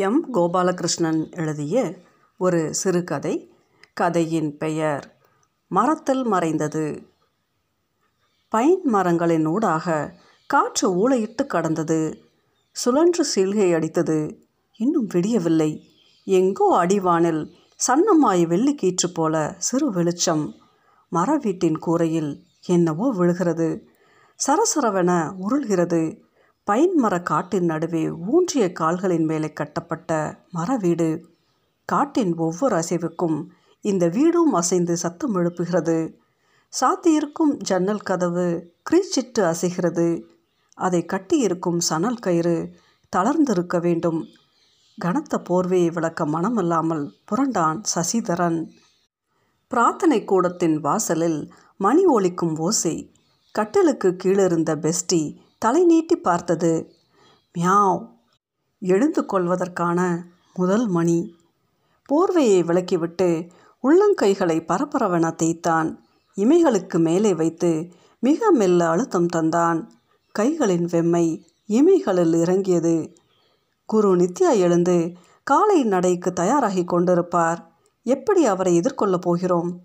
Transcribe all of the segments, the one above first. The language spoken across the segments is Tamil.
எம். கோபாலகிருஷ்ணன் எழுதிய ஒரு சிறுகதை கதையின் பெயர் மரத்தில் மறைந்தது பைன் மரங்களின் ஊடாக காற்று ஊளையிட்டு கடந்தது. சுழன்று சீழ்கை அடித்தது. இன்னும் விடியவில்லை. எங்கோ அடிவானில் சன்னமாய் வெள்ளிக்கீற்று போல சிறு வெளிச்சம். மர வீட்டின் கூரையில் என்னவோ விழுகிறது. சரசரவென உருள்கிறது. பைன் மர காட்டின் நடுவே ஊன்றிய கால்களின் மேலே கட்டப்பட்ட மர வீடு. காட்டின் ஒவ்வொரு அசைவுக்கும் இந்த வீடும் அசைந்து சத்தம் எழுப்புகிறது. சாத்தியிருக்கும் ஜன்னல் கதவு கிரீச்சிட்டு அசைகிறது. அதை கட்டியிருக்கும் சணல் கயிறு தளர்ந்திருக்க வேண்டும். கனத்த போர்வையை விளக்க மனமில்லாமல் புரண்டான் சசிதரன். பிரார்த்தனை கூடத்தின் வாசலில் மணி ஒலிக்கும் ஓசை. கட்டிலுக்கு கீழிருந்த பெஸ்டி தலை நீட்டி பார்த்தது. மியாவ் எழுந்து கொள்வதற்கான முதல் மணி. போர்வையை விலக்கிவிட்டு உள்ளங்கைகளை பரபரவென தேய்த்தான். இமைகளுக்கு மேலே வைத்து மிக மெல்ல அழுத்தம் தந்தான். கைகளின் வெம்மை இமைகளில் இறங்கியது. குரு நித்யா எழுந்து காலை நடைக்கு தயாராகி கொண்டிருப்பார். எப்படி அவரை எதிர்கொள்ளப் போகிறோம்?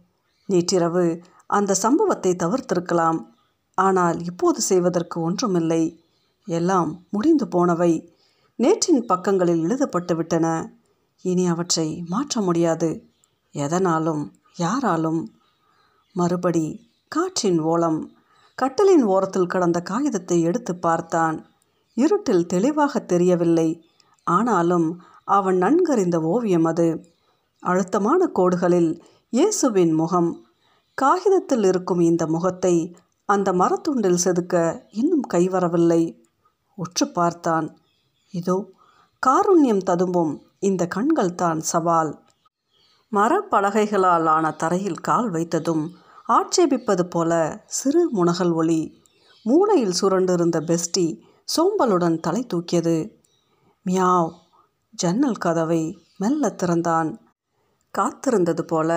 நேற்றிரவு அந்த சம்பவத்தை தவிர்த்திருக்கலாம். ஆனால் இப்போது செய்வதற்கு ஒன்றுமில்லை. எல்லாம் முடிந்து போனவை. நேற்றின் பக்கங்களில் எழுதப்பட்டு விட்டன. இனி அவற்றை மாற்ற முடியாது. எதனாலும் யாராலும். மறுபடி காற்றின் ஓலம். கட்டலின் ஓரத்தில் கடந்த காகிதத்தை எடுத்து பார்த்தான். இருட்டில் தெளிவாக தெரியவில்லை. ஆனாலும் அவன் நன்கறிந்த ஓவியம் அது. அழுத்தமான கோடுகளில் இயேசுவின் முகம். காகிதத்தில் இருக்கும் இந்த முகத்தை அந்த மரத்துண்டில் செதுக்க இன்னும் கைவரவில்லை உற்று பார்த்தான். இதோ காருண்யம் ததும்பும் இந்த கண்கள் தான் சவால். மரப்பலகைகளால் ஆன தரையில் கால் வைத்ததும் ஆட்சேபிப்பது போல சிறு முனகல் ஒளி. மூளையில் சுரண்டிருந்த பெஸ்டி சோம்பலுடன் தலை தூக்கியது. மியாவ்! ஜன்னல் கதவை மெல்ல திறந்தான். காத்திருந்தது போல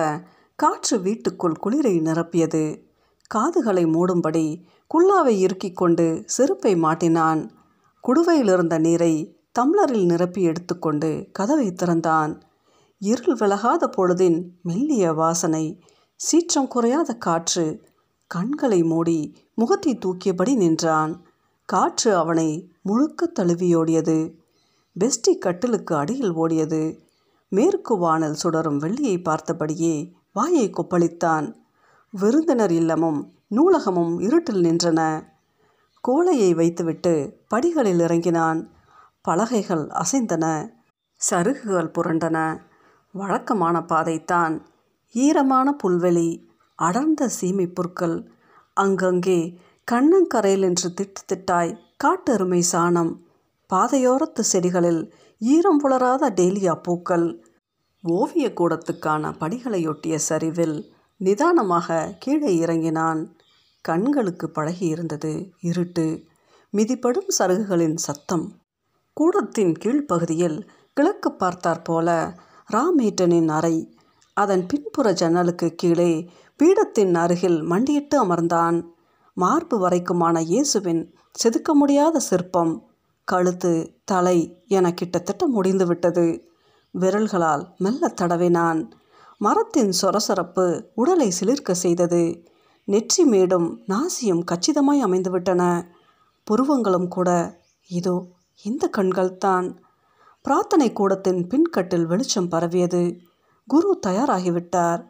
காற்று வீட்டுக்குள் குளிரை நிரப்பியது. காதுகளை மூடும்படி குல்லாவை இறுக்கிக் கொண்டு செருப்பை மாட்டினான். குடுவையிலிருந்த நீரை தம்ளரில் நிரப்பி எடுத்துக்கொண்டு கதவை திறந்தான். இருள் விலகாத பொழுதின் மெல்லிய வாசனை சீற்றம் குறையாத காற்று கண்களை மூடி முகத்தை தூக்கியபடி நின்றான். காற்று அவனை முழுக்க தழுவியோடியது பெஸ்டி கட்டிலுக்கு அடியில் ஓடியது. மேற்கு வானல் சுடரும் வெள்ளியை பார்த்தபடியே வாயை கொப்பளித்தான். விருந்தினர் இல்லமும் நூலகமும் இருட்டில் நின்றன. கோலையை வைத்துவிட்டு படிகளில் இறங்கினான். பலகைகள் அசைந்தன. சருகுகள் புரண்டன. வழக்கமான பாதைத்தான். ஈரமான புல்வெளி அடர்ந்த சீமை புற்கள். அங்கங்கே கண்ணங்கரையில் என்று திட்டு திட்டாய் காட்டெருமை சாணம். பாதையோரத்து செடிகளில் ஈரம் புலராத டேலியா பூக்கள். ஓவியக்கூடத்துக்கான படிகளையொட்டிய சரிவில் நிதானமாக கீழே இறங்கினான். கண்களுக்கு பழகியிருந்தது இருட்டு. மிதிப்படும் சருகுகளின் சத்தம். கூடத்தின் கீழ்ப்பகுதியில் கிழக்கு பார்த்தாற்போல ராமேட்டனின் அறை. அதன் பின்புற ஜன்னலுக்கு கீழே பீடத்தின் அருகில் மண்டியிட்டு அமர்ந்தான். மார்பு வரைக்குமான இயேசுவின் செதுக்க முடியாத சிற்பம். கழுத்து தலை என கிட்டத்தட்ட முடிந்துவிட்டது. விரல்களால் மெல்ல தடவினான். மரத்தின் சொரசொரப்பு உடலை சிலிர்க்க செய்தது. நெற்றி மேடும் நாசியும் கச்சிதமாய் அமைந்துவிட்டன. புருவங்களும் கூட இதோ இந்த கண்கள்தான். பிரார்த்தனை கூடத்தின் பின்கட்டில் வெளிச்சம் பரவியது. குரு தயாராகிவிட்டார்.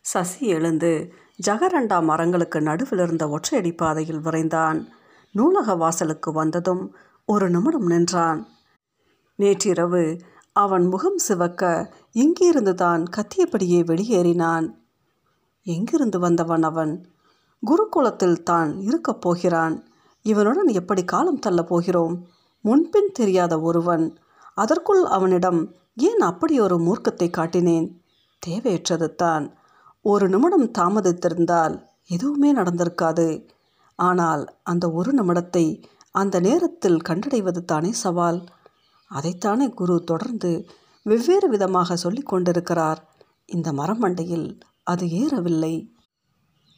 சசி எழுந்து ஜகரண்டா மரங்களுக்கு நடுவில் இருந்த ஒற்றையடி பாதையில் விரைந்தான். நூலக வாசலுக்கு வந்ததும் ஒரு நிமிடம் நின்றான். நேற்றிரவு அவன் முகம் சிவக்க இங்கிருந்து தான் கத்தியபடியே வெளியேறினான். எங்கிருந்து வந்தவன் அவன்? குருகுலத்தில் தான் இருக்கப் போகிறான். இவனுடன் எப்படி காலம் தள்ளப் போகிறோம்? முன்பின் தெரியாத ஒருவன். அதற்குள் அவனிடம் ஏன் அப்படி ஒரு மூர்க்கத்தை காட்டினேன்? தேவையற்றது தான். ஒரு நிமிடம் தாமதித்திருந்தால் எதுவுமே நடந்திருக்காது. ஆனால் அந்த ஒரு நிமிடத்தை அந்த நேரத்தில் கண்டடைவது தானே சவால். அதைத்தானே குரு தொடர்ந்து வெவ்வேறு விதமாக சொல்லி கொண்டிருக்கிறார். இந்த மரமண்டையில் அது ஏறவில்லை.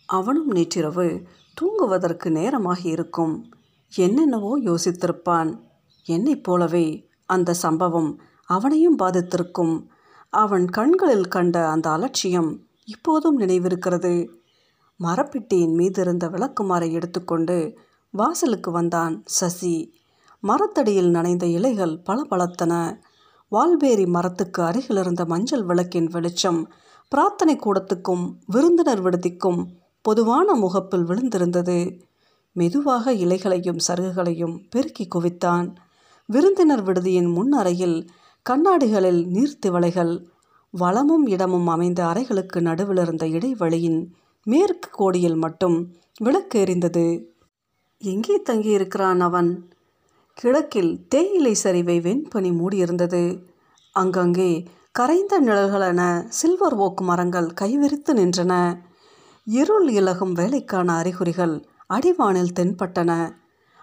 அவனும் நேற்றிரவு தூங்குவதற்கு நேரமாகி இருக்கும். என்னென்னவோ யோசித்திருப்பான். என்னைப் போலவே அந்த சம்பவம் அவனையும் பாதித்திருக்கும். அவன் கண்களில் கண்ட அந்த அலட்சியம் இப்போதும் நினைவிருக்கிறது. மரப்பெட்டியின் மீது இருந்த விளக்குமாரை எடுத்துக்கொண்டு வாசலுக்கு வந்தான் சசி. மரத்தடியில் நனைந்த இலைகள் பளபளத்தன. வால்பேரி மரத்துக்கு அருகில் இருந்த மஞ்சள் விளக்கின் வெளிச்சம் பிரார்த்தனை கூடத்துக்கும் விருந்தினர் விடுதிக்கும் பொதுவான முகப்பில் விழுந்திருந்தது. மெதுவாக இலைகளையும் சருகுகளையும் பெருக்கி குவித்தான். விருந்தினர் விடுதியின் முன் அறையில் கண்ணாடிகளில் நீர்த்திவளைகள் வளமும் இடமும் அமைந்த அறைகளுக்கு நடுவில் இருந்த இடைவெளியின் மேற்கு கோடியில் மட்டும் விளக்கு எரிந்தது எங்கே தங்கியிருக்கிறான் அவன்? கிழக்கில் தேயிலை சரிவை வெண்பனி மூடியிருந்தது. அங்கங்கே கரைந்த நிழல்களென சில்வர் ஓக்கு மரங்கள் கைவிரித்து நின்றன. இருள் இலகும் வேலைக்கான அறிகுறிகள் அடிவானில் தென்பட்டன.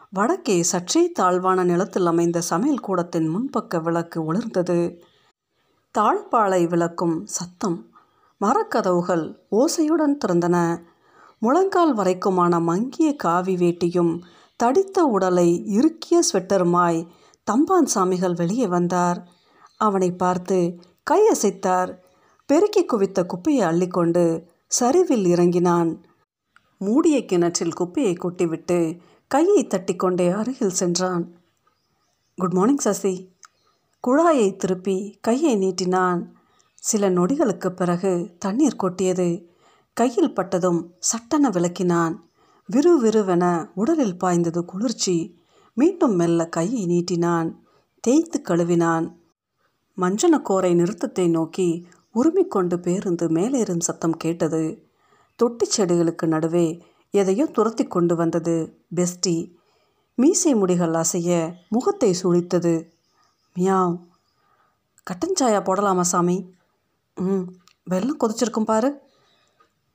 வடக்கே சற்றே தாழ்வான நிலத்தில் அமைந்த சமையல் கூடத்தின் முன்பக்க விளக்கு ஒளிர்ந்தது. தாழ்பாளை விளக்கும் சத்தம் மரக்கதவுகள் ஓசையுடன் திறந்தன. முழங்கால் வரைக்குமான மங்கிய காவி வேட்டியும் தடித்த உடலை இறுக்கிய ஸ்வெட்டருமாய் தம்பான் சாமிகள் வெளியே வந்தார். அவனை பார்த்து கையசைத்தார் பெருக்கி குவித்த குப்பையை அள்ளிக்கொண்டு சரிவில் இறங்கினான். மூடிய கிணற்றில் குப்பையை கொட்டிவிட்டு கையை தட்டிக்கொண்டே அருகில் சென்றான். Good morning Sasi. குழாயை திருப்பி கையை நீட்டினான். சில நொடிகளுக்கு பிறகு தண்ணீர் கொட்டியது. கையில் பட்டதும் சட்டென விளக்கினான். விறுவிறுவென உடலில் பாய்ந்தது குளிர்ச்சி. மீண்டும் மெல்ல கையை நீட்டினான். தேய்த்து கழுவினான். மஞ்சனக்கோரை நிறுத்தத்தை நோக்கி உருமிக்கொண்டு பேருந்து மேலேறும் சத்தம் கேட்டது. தொட்டி செடிகளுக்கு நடுவே எதையோ துரத்தி கொண்டு வந்தது. பெஸ்டி மீசை முடிகள் அசைய முகத்தை சுழித்தது. மியாவ். கட்டஞ்சாயா போடலாமா சாமி? ம் வெள்ளம் கொதிச்சிருக்கும் பாரு.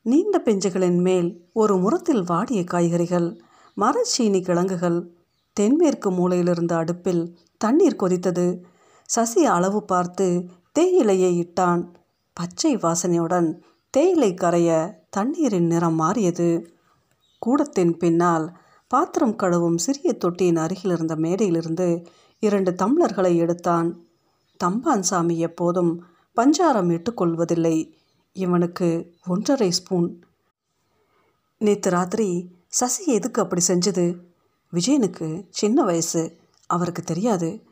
நீண்ட பெஞ்சுகளின் மேல் ஒரு முரத்தில் வாடிய காய்கறிகள் மரச்சீனி கிழங்குகள் தென்மேற்கு மூலையிலிருந்த அடுப்பில் தண்ணீர் கொதித்தது. சசி அளவு பார்த்து தேயிலையை இட்டான். பச்சை வாசனையுடன் தேயிலை கரைய தண்ணீரின் நிறம் மாறியது. கூடத்தின் பின்னால் பாத்திரம் கழுவும் சிறிய தொட்டியின் அருகில் இருந்த மேடையிலிருந்து இரண்டு தம்ளர்களை எடுத்தான். தம்பான் சாமி எப்போதும் பஞ்சாரம் இட்டுக்கொள்வதில்லை. இவனுக்கு ஒன்றரை ஸ்பூன். நேற்று ராத்திரி சசி எதுக்கு அப்படி செஞ்சது? விஜயனுக்கு சின்ன வயசு அவருக்கு தெரியாது.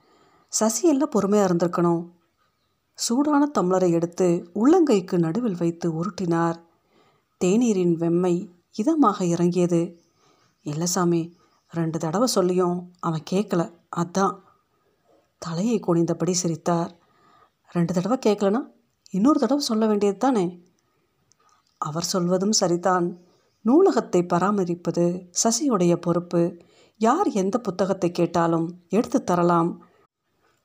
சசி எல்லாம் பொறுமையாக இருந்திருக்கணும். சூடான தம்ளரை எடுத்து உள்ளங்கைக்கு நடுவில் வைத்து உருட்டினார். தேநீரின் வெம்மை இதமாக இறங்கியது. இல்லை சாமி ரெண்டு தடவை சொல்லியும் அவன் கேட்கல அதான். தலையை குனிந்தபடி சிரித்தார். ரெண்டு தடவை கேட்கலனா இன்னொரு தடவை சொல்ல வேண்டியது தானே? அவர் சொல்வதும் சரிதான். நூலகத்தை பராமரிப்பது சசியுடைய பொறுப்பு. யார் எந்த புத்தகத்தை கேட்டாலும் எடுத்து தரலாம்.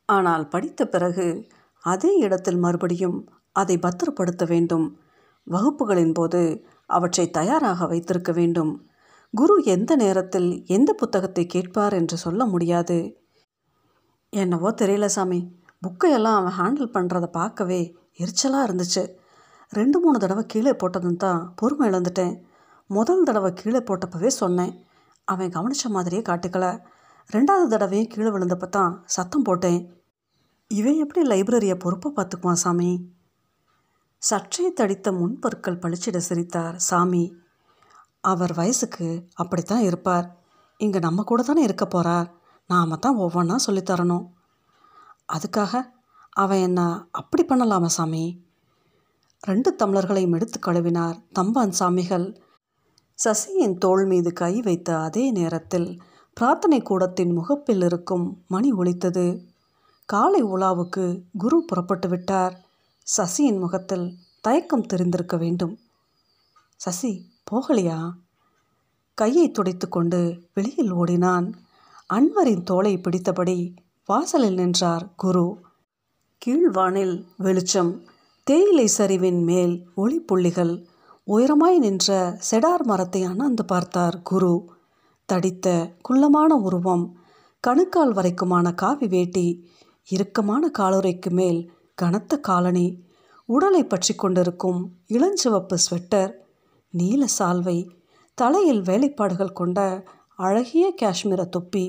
ஆனால் படித்த பிறகு அதே இடத்தில் மறுபடியும் அதை பத்திரப்படுத்த வேண்டும். வகுப்புகளின் போது அவற்றை தயாராக வைத்திருக்க வேண்டும். குரு எந்த நேரத்தில் எந்த புத்தகத்தை கேட்பார் என்று சொல்ல முடியாது. என்னவோ தெரியல சாமி. புக்கையெல்லாம் அவன் ஹேண்டில் பண்ணுறதை பார்க்கவே எரிச்சலாக இருந்துச்சு. ரெண்டு மூணு தடவை கீழே போட்டதும் தான் பொறுமை இழந்துட்டேன். முதல் தடவை கீழே போட்டப்பவே சொன்னேன். அவன் கவனித்த மாதிரியே காட்டிக்கல. ரெண்டாவது தடவையும் கீழே விழுந்தப்போ தான் சத்தம் போட்டேன். இவன் எப்படி லைப்ரரியை பொறுப்பை பார்த்துக்குவான் சாமி? சற்றே தடித்த முன்பொருட்கள் பளிச்சிட சிரித்தார் சாமி. அவர் வயசுக்கு அப்படித்தான் இருப்பார். இங்கே நம்ம கூட தானே இருக்க போகிறார் நாம தான் ஒவ்வொன்றா சொல்லித்தரணும் அதுக்காக அவன் என்ன அப்படி பண்ணலாமா சாமி? ரெண்டு தமிழர்களையும் எடுத்து கழுவினார் தம்பான் சாமிகள். சசியின் தோள் மீது கை வைத்த அதே நேரத்தில் பிரார்த்தனை கூடத்தின் முகப்பில் இருக்கும் மணி ஒலித்தது. காலை உலாவுக்கு குரு புறப்பட்டு விட்டார். சசியின் முகத்தில் தயக்கம் தெரிந்திருக்க வேண்டும். சசி போகலையா? கையை துடைத்து கொண்டு வெளியில் ஓடினான். அன்வரின் தோளை பிடித்தபடி வாசலில் நின்றார் குரு. கீழ்வானில் வெளிச்சம் தேயிலை சரிவின் மேல் ஒளிப்புள்ளிகள். உயரமாய் நின்ற செடார் மரத்தை அண்ணாந்து பார்த்தார் குரு. தடித்த குள்ளமான உருவம் கணுக்கால் வரைக்குமான காவி வேட்டி இறுக்கமான காலுரைக்கு மேல் கனத்த காலனி உடலை பற்றி கொண்டிருக்கும் இளஞ்சிவப்பு ஸ்வெட்டர் நீல சால்வை தலையில் வேலைப்பாடுகள் கொண்ட அழகிய காஷ்மீர தொப்பி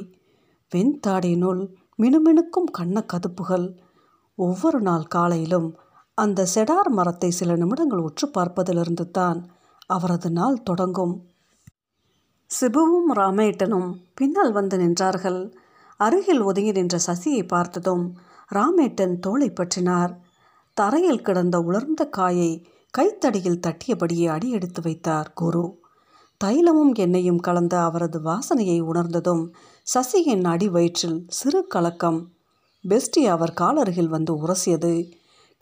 வெண்தாடியினுள் மினுமினுக்கும் கண்ண கதுப்புகள். ஒவ்வொரு நாள் காலையிலும் அந்த செடார் மரத்தை சில நிமிடங்கள் உற்று பார்ப்பதிலிருந்து தான் அவரது நாள் தொடங்கும். சிபுவும் ராமேட்டனும் பின்னால் வந்து நின்றார்கள். அருகில் ஒதுங்கி நின்ற சசியை பார்த்ததும் ராமேட்டன் தோளை பற்றினார். தரையில் கிடந்த உலர்ந்த காயை கைத்தடியில் தட்டியபடியே அடி எடுத்து வைத்தார் குரு. தைலமும் எண்ணெயும் கலந்த அவரது வாசனையை உணர்ந்ததும் சசியின் அடி வயிற்றில் சிறு கலக்கம் பெஸ்டி அவர் காலருகில் வந்து உரசியது.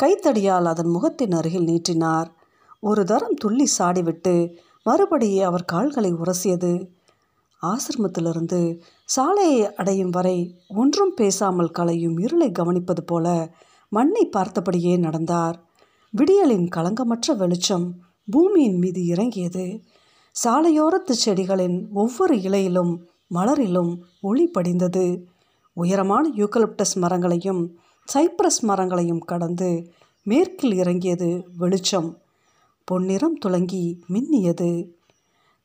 கைத்தடியால் அதன் முகத்தின் அருகில் நீட்டினார். ஒரு தரம் துள்ளி சாடிவிட்டு மறுபடியே அவர் கால்களை உரசியது. ஆசிரமத்திலிருந்து சாலையை அடையும் வரை ஒன்றும் பேசாமல் கலையும் இருளை கவனிப்பது போல மண்ணை பார்த்தபடியே நடந்தார். விடியலின் களங்கமற்ற வெளிச்சம் பூமியின் மீது இறங்கியது. சாலையோரத்து செடிகளின் ஒவ்வொரு இலையிலும் மலரிலும் ஒளி படிந்தது. உயரமான யூக்கலிப்டஸ் மரங்களையும் சைப்ரஸ் மரங்களையும் கடந்து மேற்கில் இறங்கியது வெளிச்சம். பொன்னிறம் துளங்கி மின்னியது.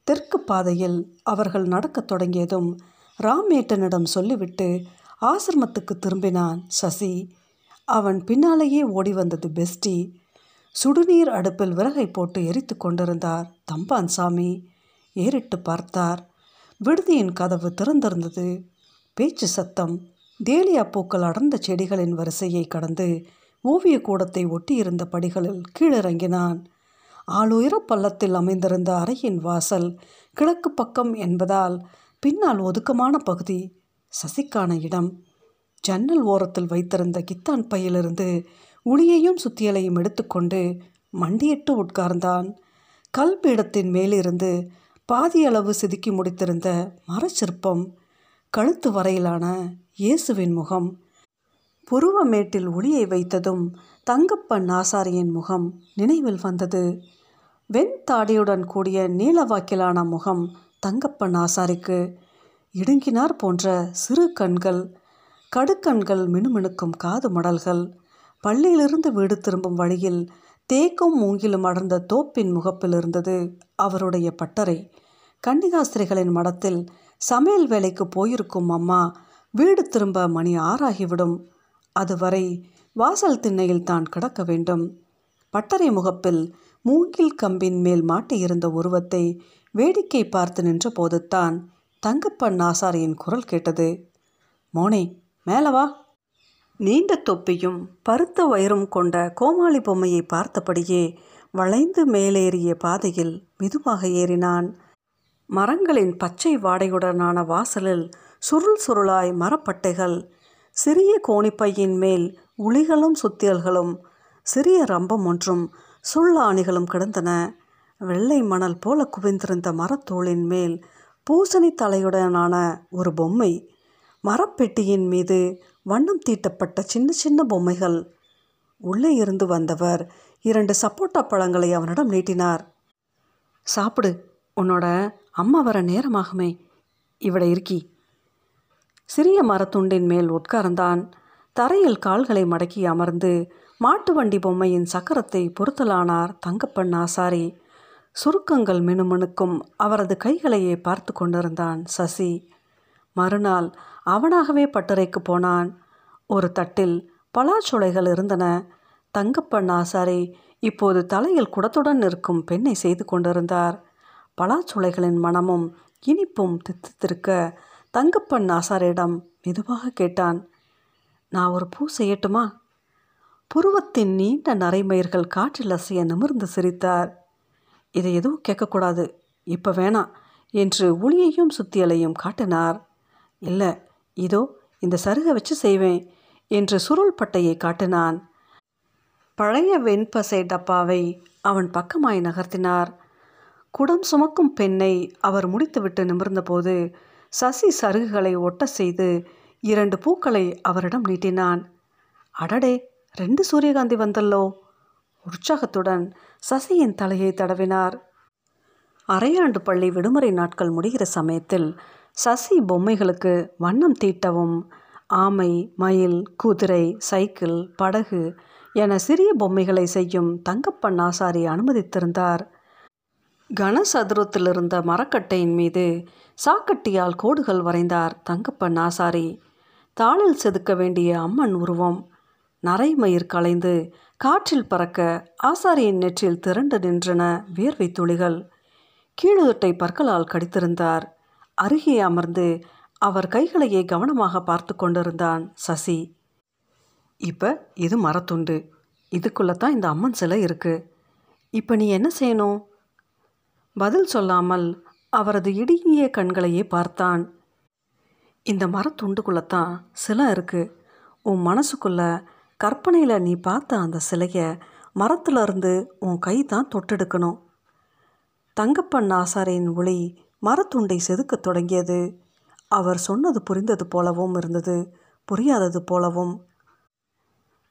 தெற்கு பாதையில் அவர்கள் நடக்கத் தொடங்கியதும் ராமேட்டனிடம் சொல்லிவிட்டு ஆசிரமத்துக்கு திரும்பினான் சசி. அவன் பின்னாலேயே ஓடி வந்தது பெஸ்டி. சுடுநீர் அடுப்பில் விறகை போட்டு எரித்து கொண்டிருந்தார் தம்பான் சாமி. ஏறிட்டு பார்த்தார். விடுதியின் கதவு திறந்திருந்தது. பேச்சு சத்தம் தேலியா பூக்கள் அடர்ந்த செடிகளின் வரிசையை கடந்து ஓவிய கூடத்தை ஒட்டியிருந்த படிகளில் கீழிறங்கினான். ஆளுயர பள்ளத்தில் அமைந்திருந்த அறையின் வாசல் கிழக்கு பக்கம் என்பதால் பின்னால் ஒதுக்கமான பகுதி சசிக்கான இடம். ஜன்னல் ஓரத்தில் வைத்திருந்த கித்தான் பையிலிருந்து உளியையும் சுத்தியலையும் எடுத்துக்கொண்டு மண்டியிட்டு உட்கார்ந்தான். கல்பீடத்தின் மேலிருந்து பாதியளவு செதுக்கி முடித்திருந்த மரச்சிற்பம் கழுத்து வரையிலான இயேசுவின் முகம் புருவமேட்டில் ஒளியை வைத்ததும் தங்கப்பன் ஆசாரியின் முகம் நினைவில் வந்தது. வெண்தாடியுடன் கூடிய நீளவாக்கிலான முகம் தங்கப்பன் ஆசாரிக்கு இடுங்கினார் போன்ற சிறு கண்கள் கடுக்கண்கள் மினுமினுக்கும் காது மடல்கள். பள்ளியிலிருந்து வீடு திரும்பும் வழியில் தேக்கும் மூங்கிலும் அடர்ந்த தோப்பின் முகப்பில் இருந்தது அவருடைய பட்டறை. கன்னிகாஸ்திரிகளின் மடத்தில் சமையல் வேலைக்கு போயிருக்கும் அம்மா வீடு திரும்ப மணி ஆறாகிவிடும். அதுவரை வாசல் திண்ணையில் தான் கிடக்க வேண்டும். பட்டறை முகப்பில் மூங்கில் கம்பின் மேல் மாட்டியிருந்த உருவத்தை வேடிக்கை பார்த்து நின்ற போதுத்தான் தங்கப்பன் ஆசாரியின் குரல் கேட்டது. மோனே மேலே வா. நீண்ட தொப்பியும் பருத்த வயிறும் கொண்ட கோமாளி பொம்மையை பார்த்தபடியே வளைந்து மேலேறிய பாதையில் மெதுவாக ஏறினான். மரங்களின் பச்சை வாடையுடனான வாசலில் சுருள் சுருளாய் மரப்பட்டைகள் சிறிய கோணிப்பையின் மேல் உளிகளும் சுத்தியல்களும் சிறிய ரம்பம் ஒன்றும் சுள்ளாணிகளும் கிடந்தன. வெள்ளை மணல் போல குவிந்திருந்த மரத்தோளின் மேல் பூசணி தலையுடனான ஒரு பொம்மை மரப்பெட்டியின் மீது வண்ணம் தீட்டப்பட்ட சின்ன சின்ன பொம்மைகள். உள்ளே இருந்து வந்தவர் இரண்டு சப்போட்டா பழங்களை அவனிடம் நீட்டினார். சாப்பிடு உன்னோட அம்மா வர நேரமாகுமே. இவட இருக்கி சிறிய மரத்துண்டின் மேல் உட்கார்ந்தான். தரையில் கால்களை மடக்கி அமர்ந்து மாட்டு வண்டி பொம்மையின் சக்கரத்தை பொருத்தலானார் தங்கப்பன் ஆசாரி. சுருக்கங்கள் மினுமினுக்கும் அவரது கைகளையே பார்த்து கொண்டிருந்தான் சசி. மறுநாள் அவனாகவே பட்டறைக்கு போனான். ஒரு தட்டில் பலாச்சுளைகள் இருந்தன. தங்கப்பன் ஆசாரி இப்போது தலையில் குடத்துடன் இருக்கும் பெண்ணை செய்து கொண்டிருந்தார். பலாச்சுளைகளின் மனமும் இனிப்பும் தித்தித்திருக்க தங்கப்பன் ஆசாரியிடம் மெதுவாக கேட்டான் நான் ஒரு பூ செய்யட்டுமா? புருவத்தின் நீண்ட நரைமயிர்கள் காற்றில் அசைய நிமிர்ந்து சிரித்தார். இதை எதுவும் கேட்கக்கூடாது இப்போ வேணாம் என்று ஒளியையும் சுத்தியலையும் காட்டினார். இல்லை இதோ இந்த சருகை வச்சு செய்வேன் என்று சுருள் பட்டையை காட்டினான். பழைய வெண்பசை டப்பாவை அவன் பக்கமாய் நகர்த்தினார். குடம் சுமக்கும் பெண்ணை அவர் முடித்துவிட்டு நிமிர்ந்தபோது சசி சருகுகளை ஒட்ட செய்து இரண்டு பூக்களை அவரிடம் நீட்டினான். அடடே ரெண்டு சூரியகாந்தி வந்தல்லோ. உற்சாகத்துடன் சசியின் தலையை தடவினார். அரையாண்டு பள்ளி விடுமுறை நாட்கள் முடிகிற சமயத்தில் சசி பொம்மைகளுக்கு வண்ணம் தீட்டவும் ஆமை மயில் குதிரை சைக்கிள் படகு என சிறிய பொம்மைகளை செய்யும் தங்கப்பன் ஆசாரி அனுமதித்திருந்தார். கனசதுரத்தில் இருந்த மரக்கட்டையின் மீது சாக்கட்டியால் கோடுகள் வரைந்தார் தங்கப்பன் ஆசாரி. தாளில் செதுக்க வேண்டிய அம்மன் உருவம். நரைமயிர் கலைந்து காற்றில் பறக்க ஆசாரியின் நெற்றில் திரண்டு நின்றன வியர்வை துளிகள். கீழுதட்டை பற்களால் கடித்திருந்தார். அருகே அமர்ந்து அவர் கைகளையே கவனமாக பார்த்து கொண்டிருந்தான் சசி. இப்போ இது மரத்துண்டு. இதுக்குள்ளே தான் இந்த அம்மன் சிலை இருக்குது இப்போ நீ என்ன செய்யணும்? பதில் சொல்லாமல் அவரது இடுங்கிய கண்களையே பார்த்தான். இந்த மரத்துண்டுக்குள்ளே சிலை இருக்குது உன் மனசுக்குள்ள கற்பனையில் நீ பார்த்த அந்த சிலையை மரத்துலேருந்து உன் கை தான் தொட்டெடுக்கணும். தங்கப்பன் ஆசாரியின் ஒளி மரத்துண்டை செதுக்கத் தொடங்கியது. அவர் சொன்னது புரிந்தது போலவும் இருந்தது புரியாதது போலவும்.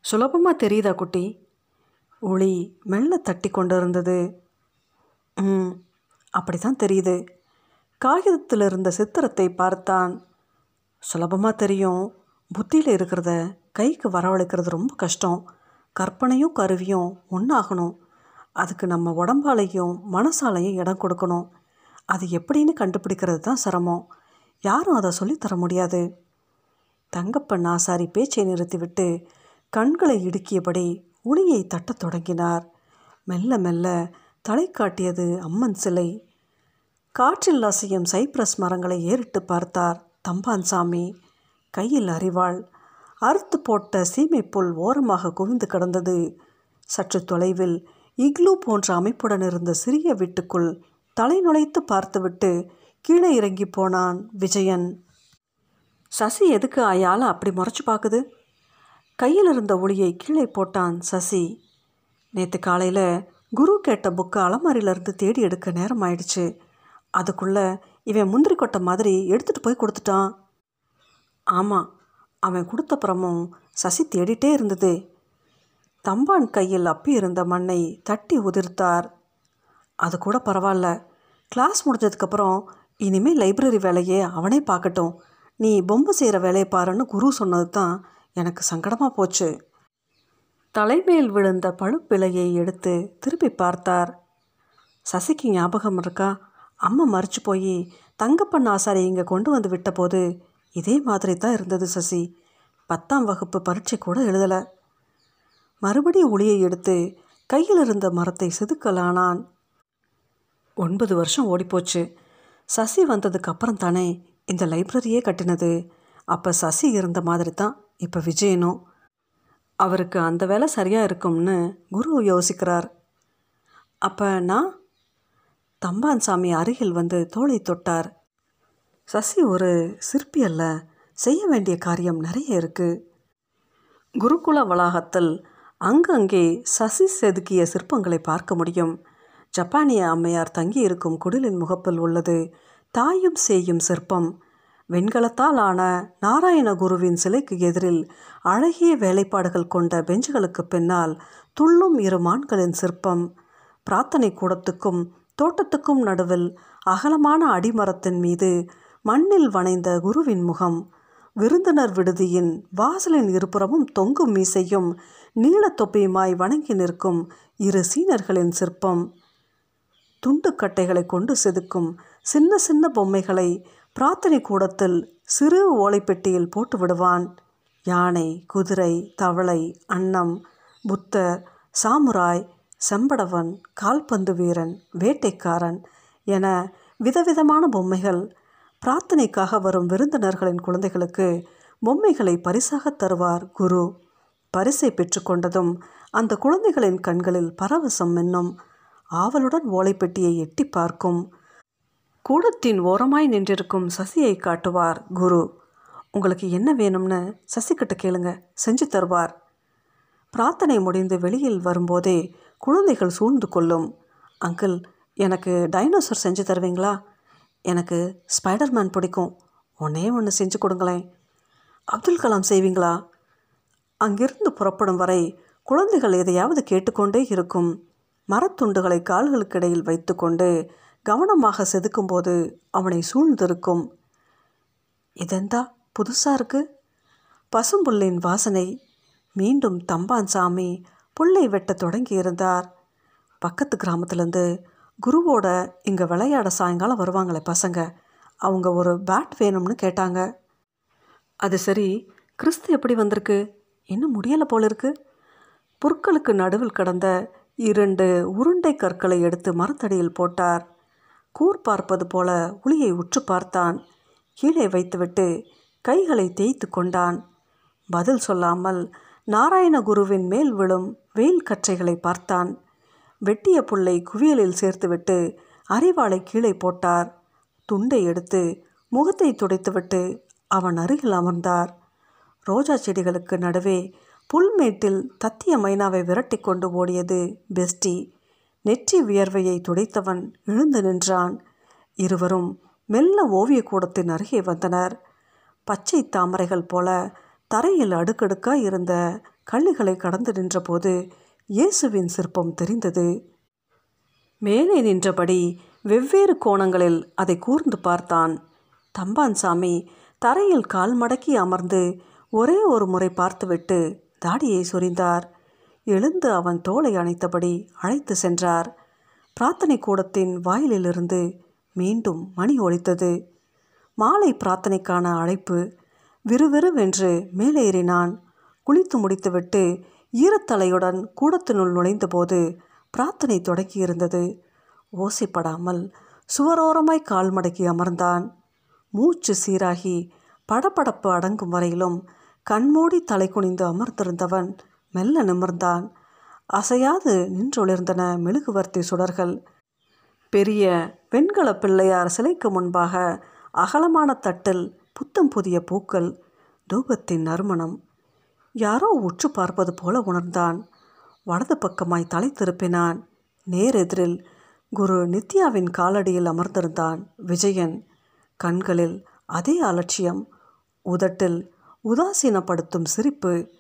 சுலபமாக தெரியுதா குட்டி? ஒளி மெல்ல தட்டி கொண்டிருந்தது. ம் அப்படி தான் தெரியுது. காகிதத்தில் இருந்த சித்திரத்தை பார்த்தான். சுலபமாக தெரியும். புத்தியில் இருக்கிறத கைக்கு வரவழைக்கிறது ரொம்ப கஷ்டம். கற்பனையும் கருவியும் ஒன்றாகணும் அதுக்கு நம்ம உடம்பாலையும் மனசாலையும் இடம் கொடுக்கணும். அது எப்படின்னு கண்டுபிடிக்கிறது தான் சிரமம். யாரும் அதை சொல்லித்தர முடியாது. தங்கப்பன் ஆசாரி பேச்சை நிறுத்திவிட்டு கண்களை இடுக்கியபடி உளியை தட்டத் தொடங்கினார். மெல்ல மெல்ல தலை காட்டியது அம்மன் சிலை. காற்றில் அசையும் சைப்ரஸ் மரங்களை ஏறிட்டு பார்த்தார் தம்பான் சாமி. கையில் அறிவாள் அறுத்து போட்ட சீமைப்புல் ஓரமாக குவிந்து கிடந்தது. சற்று தொலைவில் இக்லூ போன்ற அமைப்புடன் இருந்த சிறிய வீட்டுக்குள் தலை நுழைத்து பார்த்துவிட்டு கீழே இறங்கி போனான் விஜயன். சசி எதுக்கு ஆயால் அப்படி முறைச்சு பார்க்குது? கையில் இருந்த ஒளியை கீழே போட்டான் சசி. நேற்று காலையில் குரு கேட்ட புக்கை அலமாரியிலேருந்து தேடி எடுக்க நேரம் ஆயிடுச்சு அதுக்குள்ளே இவன் முந்திரி கொட்டை மாதிரி எடுத்துகிட்டு போய் கொடுத்துட்டான். ஆமாம் அவன் கொடுத்தப்புறமும் சசி தேடிட்டே இருந்தது. தம்பான் கையில் அப்பி இருந்த மண்ணை தட்டி உதிர்த்தார். அது கூட பரவாயில்ல. கிளாஸ் முடிஞ்சதுக்கப்புறம் இனிமேல் லைப்ரரி வேலையே அவனே பார்க்கட்டும். நீ பொம்மை செய்கிற வேலையை பாருன்னு குரு சொன்னது தான் எனக்கு சங்கடமாக போச்சு. தலைமேல் விழுந்த பழுப்பிலையை எடுத்து திருப்பி பார்த்தார். சசிக்கு ஞாபகம் இருக்கா? அம்மா மறிச்சு போய் தங்கப்பன் ஆசாரி இங்கே கொண்டு வந்து விட்டபோது இதே மாதிரி தான் இருந்தது சசி. பத்தாம் வகுப்பு பரீட்சை கூட எழுதலை. மறுபடியும் ஒளியை எடுத்து கையில் இருந்த மரத்தை செதுக்கலானான். ஒன்பது வருஷம் ஓடிப்போச்சு. சசி வந்ததுக்கப்புறம் தானே இந்த லைப்ரரியே கட்டினது. அப்போ சசி இருந்த மாதிரி தான் இப்போ விஜயனும். அவருக்கு அந்த வேலை சரியாக இருக்கும்னு குரு யோசிக்கிறார். அப்போ நான் தம்பான் சாமி அருகில் வந்து தோளை தொட்டார். சசி ஒரு சிற்பி அல்ல செய்ய வேண்டிய காரியம் நிறைய இருக்குது குருகுல வளாகத்தில் அங்கங்கே சசி செதுக்கிய சிற்பங்களை பார்க்க முடியும். ஜப்பானிய அம்மையார் தங்கியிருக்கும் குடிலின் முகப்பில் உள்ளது தாயும் சேயும் சிற்பம். வெண்கலத்தால் ஆன நாராயண குருவின் சிலைக்கு எதிரில் அழகிய வேலைப்பாடுகள் கொண்ட பெஞ்சுகளுக்கு பின்னால் துள்ளும் இரு மான்களின் சிற்பம். பிரார்த்தனை கூடத்துக்கும் தோட்டத்துக்கும் நடுவில் அகலமான அடிமரத்தின் மீது மண்ணில் வனைந்த குருவின் முகம். விருந்தினர் விடுதியின் வாசலின் இருபுறமும் தொங்கும் மீசையும் நீளத்தொப்பியுமாய் வணங்கி நிற்கும் இரு சீனர்களின் சிற்பம். துண்டுக்கட்டைகளை கொண்டு செதுக்கும் சின்ன சின்ன பொம்மைகளை பிரார்த்தனை கூடத்தில் சிறு ஓலைப்பெட்டியில் போட்டு விடுவான். யானை குதிரை தவளை அன்னம் புத்தர் சாமுராய் செம்படவன் கால்பந்து வீரன் வேட்டைக்காரன் என விதவிதமான பொம்மைகள் பிரார்த்தனைக்காக வரும் விருந்தினர்களின் குழந்தைகளுக்கு பொம்மைகளை பரிசாக தருவார் குரு. பரிசை பெற்றுக்கொண்டதும் அந்த குழந்தைகளின் கண்களில் பரவசம் என்னும் ஆவலுடன் ஓலைப்பெட்டியை எட்டி பார்க்கும் கூடத்தின் ஓரமாய் நின்றிருக்கும் சசியை காட்டுவார் குரு. உங்களுக்கு என்ன வேணும்னு சசிக்கிட்ட கேளுங்க செஞ்சு தருவார். பிரார்த்தனை முடிந்து வெளியில் வரும்போதே குழந்தைகள் சூழ்ந்து கொள்ளும். அங்கிள் எனக்கு டைனோசர் செஞ்சு தருவீங்களா? எனக்கு ஸ்பைடர்மேன் பிடிக்கும். ஒன்றே ஒன்று செஞ்சு கொடுங்களேன். அப்துல் கலாம் செய்வீங்களா? அங்கிருந்து புறப்படும் வரை குழந்தைகள் எதையாவது கேட்டுக்கொண்டே இருக்கும். மரத்துண்டுகளை கால்களுக்கிடையில் வைத்துக்கொண்டு கவனமாக செதுக்கும்போது அவனை சூழ்ந்திருக்கும். இதெந்தா புதுசாக இருக்கு? பசும்புல்லின் வாசனை மீண்டும் தம்பான் சாமி புல்லை வெட்ட தொடங்கி இருந்தார் பக்கத்து கிராமத்துலேருந்து குருவோட இங்கே விளையாட சாயங்காலம் வருவாங்களே பசங்க. அவங்க ஒரு பேட் வேணும்னு கேட்டாங்க. அது சரி கிறிஸ்து எப்படி வந்திருக்கு? இன்னும் முடியலை போல இருக்கு. புற்களுக்கு நடுவில் கடந்த இரண்டு உருண்டை கற்களை எடுத்து மரத்தடியில் போட்டார். கூர் பார்ப்பது போல உளியை உற்று பார்த்தான். கீழே வைத்துவிட்டு கைகளை தேய்த்து கொண்டான். பதில் சொல்லாமல் நாராயணகுருவின் மேல் விழும் வெயில் கற்றைகளை பார்த்தான். வெட்டிய புல்லை குவியலில் சேர்த்துவிட்டு அரிவாளை கீழே போட்டார். துண்டை எடுத்து முகத்தை துடைத்துவிட்டு அவன் அருகில் அமர்ந்தார். ரோஜா செடிகளுக்கு நடுவே புல்மேட்டில் தத்திய மைனாவை விரட்டி கொண்டு ஓடியது பெஸ்டி. நெற்றி வியர்வையை துடைத்தவன் எழுந்து நின்றான். இருவரும் மெல்ல ஓவியக்கூடத்தின் அருகே வந்தனர். பச்சை தாமரைகள் போல தரையில் அடுக்கடுக்காய் இருந்த கள்ளிகளை கடந்து நின்றபோது இயேசுவின் சிற்பம் தெரிந்தது. மேலே நின்றபடி வெவ்வேறு கோணங்களில் அதை கூர்ந்து பார்த்தான். தம்பான்சாமி தரையில் கால் மடக்கி அமர்ந்து ஒரே ஒரு முறை பார்த்துவிட்டு தாடியை சொரிந்தார். எழுந்து அவன் தோலை அணைத்தபடி அழைத்து சென்றார். பிரார்த்தனை கூடத்தின் வாயிலிலிருந்து மீண்டும் மணி ஒலித்தது. மாலை பிரார்த்தனைக்கான அழைப்பு விறுவிறுவென்று மேலே ஏறினான். குளித்து முடித்துவிட்டு ஈரத்தலையுடன் கூடத்தினுள் நுழைந்தபோது பிரார்த்தனை தொடங்கியிருந்தது. ஓசைப்படாமல் சுவரோரமாய் கால் மடக்கி அமர்ந்தான். மூச்சு சீராகி படபடப்பு அடங்கும் வரையிலும் கண்மூடி தலை குனிந்து அமர்ந்திருந்தவன் மெல்ல நிமிர்ந்தான். அசையாது நின்றொளிர்ந்தன மெழுகுவர்த்தி சுடர்கள். பெரிய வெண்கல பிள்ளையார் சிலைக்கு முன்பாக அகலமான தட்டில் புத்தம் புதிய பூக்கள் தூபத்தின் நறுமணம். யாரோ உற்று பார்ப்பது போல உணர்ந்தான். வலது பக்கமாய் தலை திருப்பினான். நேரெதிரில் குரு நித்யாவின் காலடியில் அமர்ந்திருந்தான் விஜயன். கண்களில் அதே அலட்சியம். உதட்டில் உதாசீனப்படுத்தும் சிரிப்பு.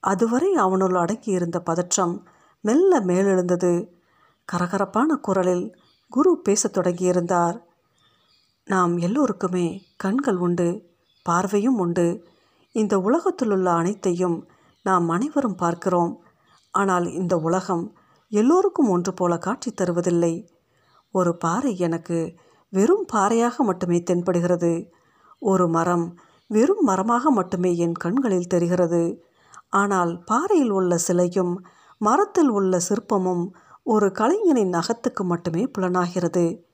அதுவரை அவனுள் அடங்கியிருந்த பதற்றம் மெல்ல மேலெழுந்தது. கரகரப்பான குரலில் குரு பேசத் தொடங்கியிருந்தார். நாம் எல்லோருக்குமே கண்கள் உண்டு பார்வையும் உண்டு. இந்த உலகத்திலுள்ள அனைத்தையும் நாம் அனைவரும் பார்க்கிறோம். ஆனால் இந்த உலகம் எல்லோருக்கும் ஒன்று போல காட்சி தருவதில்லை. ஒரு பாறை எனக்கு வெறும் பாறையாக மட்டுமே தென்படுகிறது. ஒரு மரம் வெறும் மரமாக மட்டுமே என் கண்களில் தெரிகிறது. ஆனால் பாறையில் உள்ள சிலையும் மரத்தில் உள்ள சிற்பமும் ஒரு கலைஞனின் அகத்துக்கு மட்டுமே புலனாகிறது.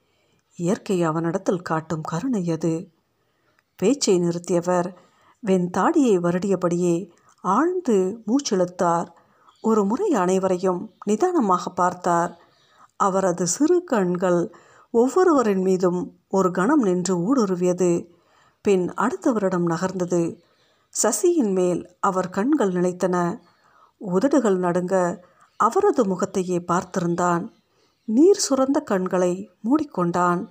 இயற்கை அவனிடத்தில் காட்டும் கருணை அது பேச்சை நிறுத்தியவர் வெண் தாடியை வருடியபடியே ஆழ்ந்து மூச்செழுத்தார் ஒரு முறை அனைவரையும் நிதானமாக பார்த்தார். அவரது சிறு கண்கள் ஒவ்வொருவரின் மீதும் ஒரு கணம் நின்று ஊடுருவியது. பின் அடுத்தவரிடம் நகர்ந்தது. சசியின் மேல் அவர் கண்கள் நினைத்தன உதடுகள் நடுங்க அவரது முகத்தையே பார்த்திருந்தான். நீர் சுரந்த கண்களை மூடிக்கொண்டான்.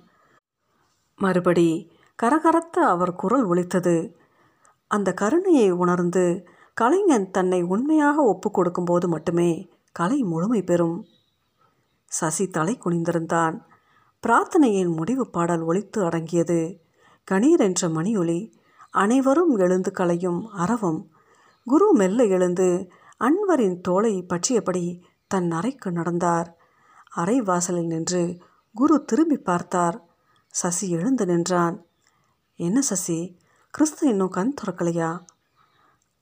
மறுபடி கரகரத்த அவர் குரல் ஒலித்தது. அந்த கருணையை உணர்ந்து கலைஞன் தன்னை உண்மையாக ஒப்பு கொடுக்கும்போது மட்டுமே கலை முழுமை பெறும். சசி தலை குனிந்திருந்தான். பிரார்த்தனையின் முடிவு பாடல் ஒலித்து அடங்கியது. கணீர் என்ற மணியொலி அனைவரும் எழுந்து களையும் அரவம் குரு மெல்ல எழுந்து அன்வரின் தோலை பற்றியபடி தன் அறைக்கு நடந்தார். அறை வாசலில் நின்று குரு திரும்பி பார்த்தார். சசி எழுந்து நின்றான். என்ன சசி? கிறிஸ்து இன்னும் கண் திறக்கலையா?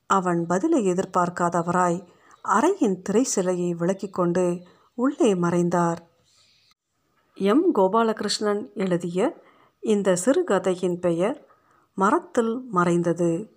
அவன் பதிலை எதிர்பார்க்காதவராய் அறையின் திரை சிலையை விலக்கிக் கொண்டு உள்ளே மறைந்தார். எம். கோபாலகிருஷ்ணன் எழுதிய இந்த சிறுகதையின் பெயர் மரத்தில் மறைந்தது.